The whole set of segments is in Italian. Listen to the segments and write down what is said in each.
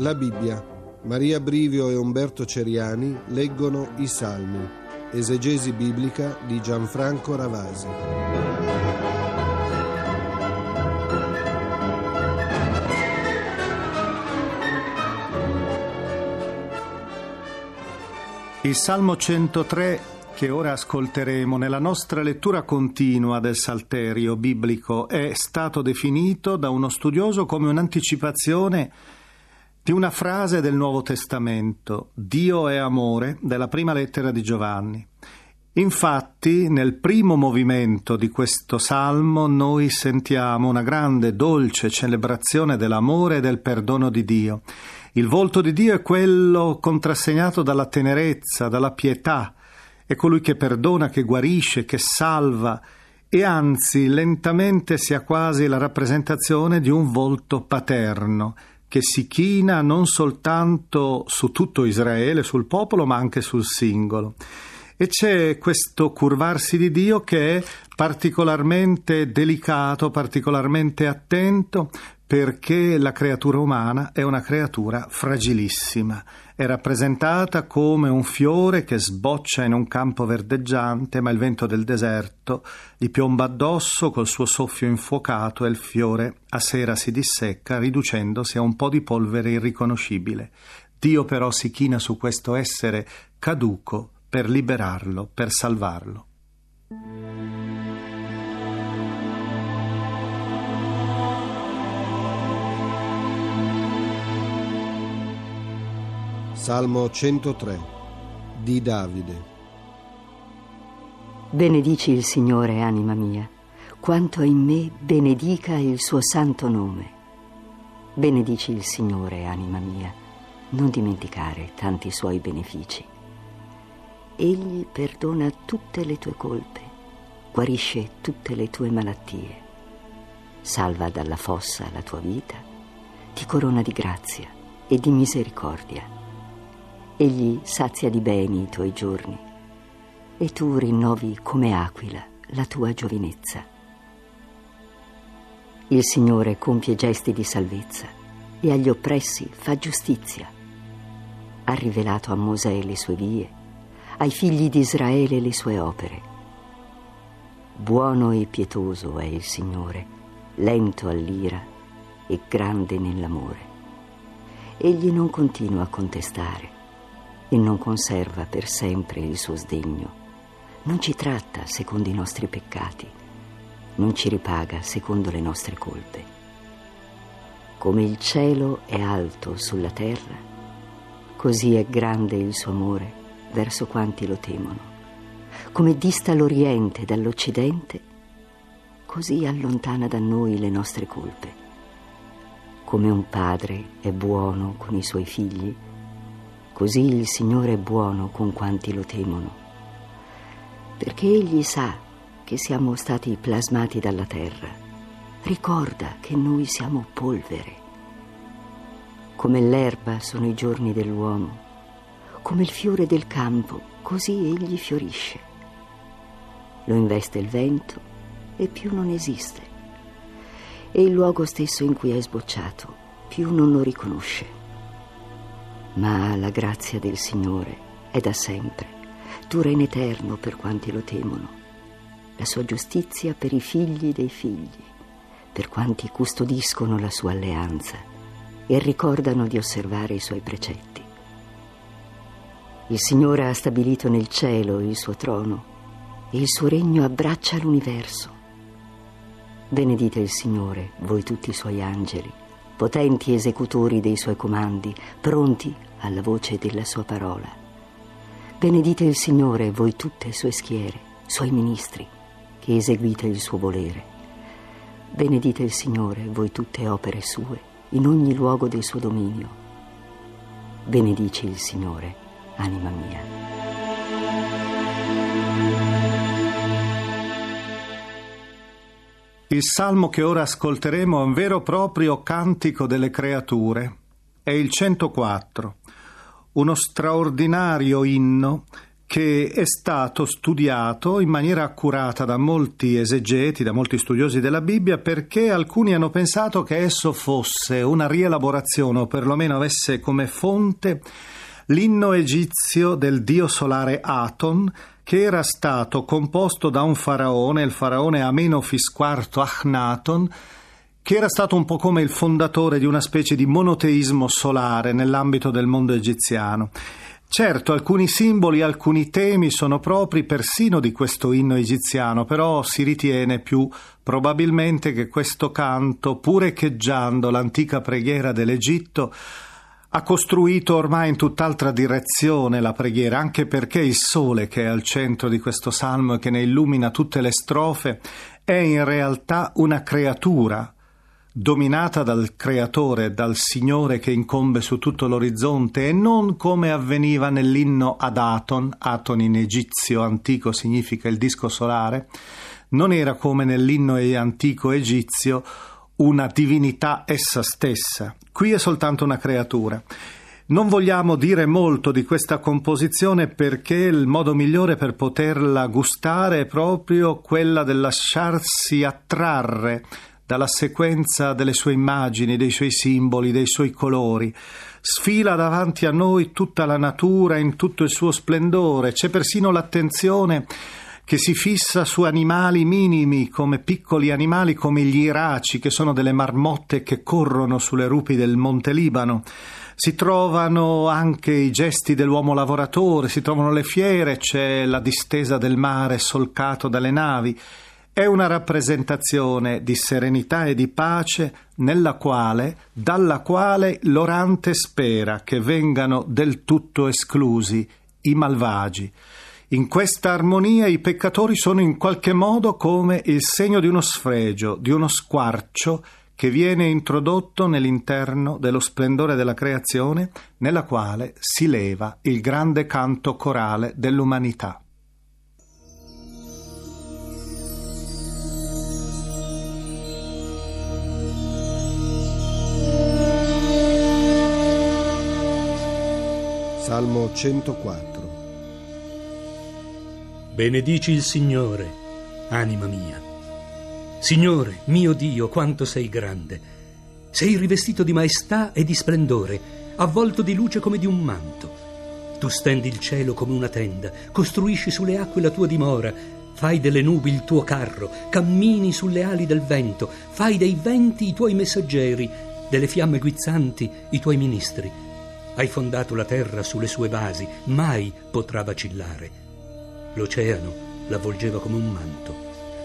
La Bibbia. Maria Brivio e Umberto Ceriani leggono i Salmi. Esegesi biblica di Gianfranco Ravasi. Il Salmo 103 che ora ascolteremo nella nostra lettura continua del Salterio biblico è stato definito da uno studioso come un'anticipazione di una frase del Nuovo Testamento, Dio è amore, della prima lettera di Giovanni. Infatti, nel primo movimento di questo salmo noi sentiamo una grande, dolce celebrazione dell'amore e del perdono di Dio. Il volto di Dio è quello contrassegnato dalla tenerezza, dalla pietà, è colui che perdona, che guarisce, che salva e anzi lentamente sia quasi la rappresentazione di un volto paterno che si china non soltanto su tutto Israele, sul popolo, ma anche sul singolo. E c'è questo curvarsi di Dio che è particolarmente delicato, particolarmente attento, perché la creatura umana è una creatura fragilissima. È rappresentata come un fiore che sboccia in un campo verdeggiante, ma il vento del deserto gli piomba addosso col suo soffio infuocato e il fiore a sera si dissecca, riducendosi a un po' di polvere irriconoscibile. Dio però si china su questo essere caduco per liberarlo, per salvarlo. Salmo 103 di Davide. Benedici il Signore, anima mia, quanto in me benedica il suo santo nome. Benedici il Signore, anima mia, non dimenticare tanti suoi benefici. Egli perdona tutte le tue colpe, guarisce tutte le tue malattie, salva dalla fossa la tua vita, ti corona di grazia e di misericordia Egli sazia di beni i tuoi giorni e tu rinnovi come aquila la tua giovinezza. Il Signore compie gesti di salvezza e agli oppressi fa giustizia. Ha rivelato a Mosè le sue vie, ai figli di Israele le sue opere. Buono e pietoso è il Signore, lento all'ira e grande nell'amore. Egli non continua a contestare e non conserva per sempre il suo sdegno. Non ci tratta secondo i nostri peccati, non ci ripaga secondo le nostre colpe. Come il cielo è alto sulla terra, così è grande il suo amore verso quanti lo temono. Come dista l'Oriente dall'Occidente, così allontana da noi le nostre colpe. Come un padre è buono con i suoi figli, Così il Signore è buono con quanti lo temono, perché Egli sa che siamo stati plasmati dalla terra, ricorda che noi siamo polvere. Come l'erba sono i giorni dell'uomo, come il fiore del campo, così egli fiorisce. Lo investe il vento e più non esiste, e il luogo stesso in cui è sbocciato più non lo riconosce ma la grazia del Signore è da sempre, dura in eterno per quanti lo temono, la sua giustizia per i figli dei figli, per quanti custodiscono la sua alleanza e ricordano di osservare i suoi precetti. Il Signore ha stabilito nel cielo il suo trono e il suo regno abbraccia l'universo. Benedite il Signore, voi tutti i suoi angeli potenti esecutori dei suoi comandi, pronti alla voce della sua parola. Benedite il Signore, voi tutte le sue schiere, suoi ministri, che eseguite il suo volere. Benedite il Signore, voi tutte opere sue, in ogni luogo del suo dominio. Benedici il Signore, anima mia. Il salmo che ora ascolteremo è un vero e proprio cantico delle creature. È il 104, uno straordinario inno che è stato studiato in maniera accurata da molti esegeti, da molti studiosi della Bibbia, perché alcuni hanno pensato che esso fosse una rielaborazione o perlomeno avesse come fonte l'inno egizio del dio solare Aton, che era stato composto da un faraone, il faraone Amenofis IV Akhenaton, che era stato un po' come il fondatore di una specie di monoteismo solare nell'ambito del mondo egiziano. Certo, alcuni simboli, alcuni temi sono propri persino di questo inno egiziano, però si ritiene più probabilmente che questo canto, pur echeggiando l'antica preghiera dell'Egitto, ha costruito ormai in tutt'altra direzione la preghiera, anche perché il sole che è al centro di questo salmo e che ne illumina tutte le strofe è in realtà una creatura, dominata dal creatore, dal Signore che incombe su tutto l'orizzonte e non come avveniva nell'inno ad Aton, Aton in egizio antico significa il disco solare, non era come nell'inno antico egizio una divinità essa stessa, qui è soltanto una creatura. Non vogliamo dire molto di questa composizione perché il modo migliore per poterla gustare è proprio quella del lasciarsi attrarre dalla sequenza delle sue immagini, dei suoi simboli, dei suoi colori. Sfila davanti a noi tutta la natura in tutto il suo splendore, c'è persino l'attenzione che si fissa su animali minimi come piccoli animali come gli iraci, che sono delle marmotte che corrono sulle rupi del Monte Libano. Si trovano anche i gesti dell'uomo lavoratore, si trovano le fiere, c'è la distesa del mare solcato dalle navi è una rappresentazione di serenità e di pace nella quale, dalla quale l'orante spera che vengano del tutto esclusi i malvagi. In questa armonia i peccatori sono in qualche modo come il segno di uno sfregio, di uno squarcio che viene introdotto nell'interno dello splendore della creazione, nella quale si leva il grande canto corale dell'umanità. Salmo 104 Benedici il Signore, anima mia. Signore, mio Dio, quanto sei grande. Sei rivestito di maestà e di splendore, avvolto di luce come di un manto. Tu stendi il cielo come una tenda, costruisci sulle acque la tua dimora, fai delle nubi il tuo carro, cammini sulle ali del vento, fai dei venti i tuoi messaggeri, delle fiamme guizzanti i tuoi ministri. Hai fondato la terra sulle sue basi, mai potrà vacillare. L'oceano l'avvolgeva come un manto.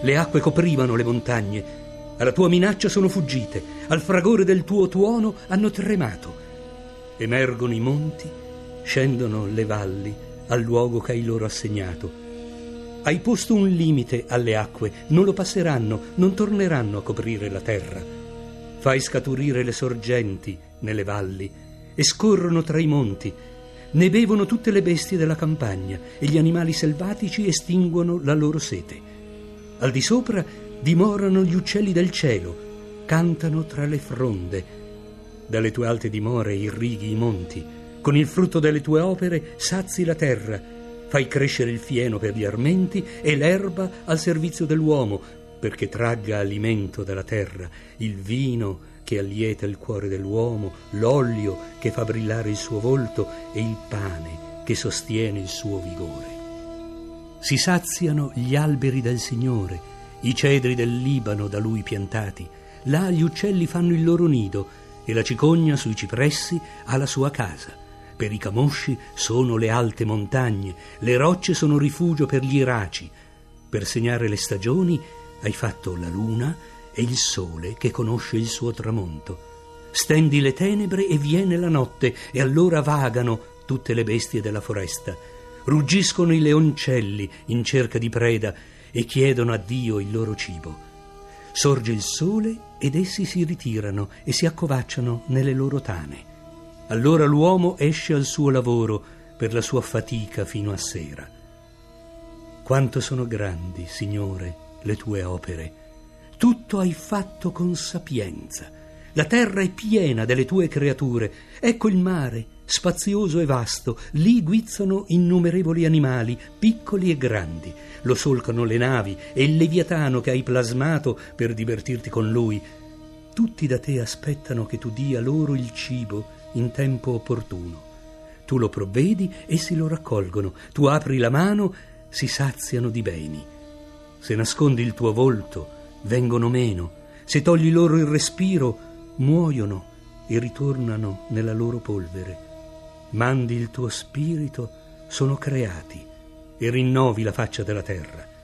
Le acque coprivano le montagne. Alla tua minaccia sono fuggite, al fragore del tuo tuono hanno tremato. Emergono i monti, scendono le valli al luogo che hai loro assegnato. Hai posto un limite alle acque, non lo passeranno, non torneranno a coprire la terra. Fai scaturire le sorgenti nelle valli, e scorrono tra i monti. Ne bevono tutte le bestie della campagna e gli animali selvatici estinguono la loro sete. Al di sopra dimorano gli uccelli del cielo, cantano tra le fronde. Dalle tue alte dimore irrighi i monti, con il frutto delle tue opere sazi la terra, fai crescere il fieno per gli armenti e l'erba al servizio dell'uomo, perché tragga alimento dalla terra, il vino che allieta il cuore dell'uomo, l'olio che fa brillare il suo volto e il pane che sostiene il suo vigore. Si saziano gli alberi del Signore, i cedri del Libano da lui piantati. Là gli uccelli fanno il loro nido e la cicogna sui cipressi ha la sua casa. Per i camosci sono le alte montagne, le rocce sono rifugio per gli iraci. Per segnare le stagioni hai fatto la luna è il sole che conosce il suo tramonto. Stendi le tenebre e viene la notte, e allora vagano tutte le bestie della foresta. Ruggiscono i leoncelli in cerca di preda e chiedono a Dio il loro cibo. Sorge il sole ed essi si ritirano e si accovacciano nelle loro tane. Allora l'uomo esce al suo lavoro per la sua fatica fino a sera. Quanto sono grandi, Signore, le tue opere tutto hai fatto con sapienza. La terra è piena delle tue creature. Ecco il mare, spazioso e vasto. Lì guizzano innumerevoli animali, piccoli e grandi. Lo solcano le navi e il leviatano che hai plasmato per divertirti con lui. Tutti da te aspettano che tu dia loro il cibo in tempo opportuno. Tu lo provvedi, essi lo raccolgono. Tu apri la mano, si saziano di beni. Se nascondi il tuo volto, vengono meno. Se togli loro il respiro, muoiono e ritornano nella loro polvere. Mandi il tuo spirito, sono creati e rinnovi la faccia della terra.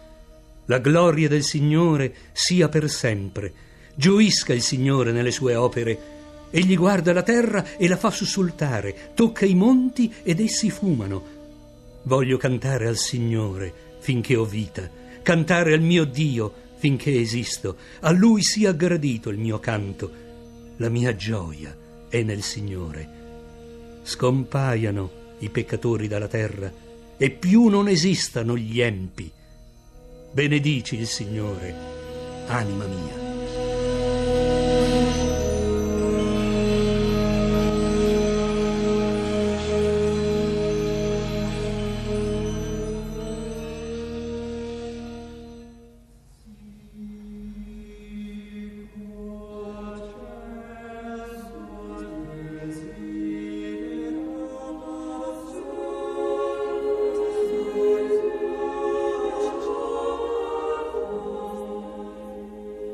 La gloria del Signore sia per sempre. Gioisca il Signore nelle sue opere. Egli guarda la terra e la fa sussultare, tocca i monti ed essi fumano. Voglio cantare al Signore finché ho vita, cantare al mio Dio finché esisto. A Lui sia gradito il mio canto la mia gioia è nel Signore. Scompaiano i peccatori dalla terra e più non esistano gli empi. Benedici il Signore, anima mia.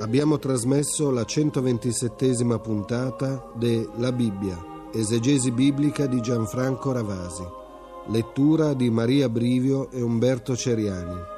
Abbiamo trasmesso la 127esima puntata de La Bibbia, esegesi biblica di Gianfranco Ravasi, lettura di Maria Brivio e Umberto Ceriani.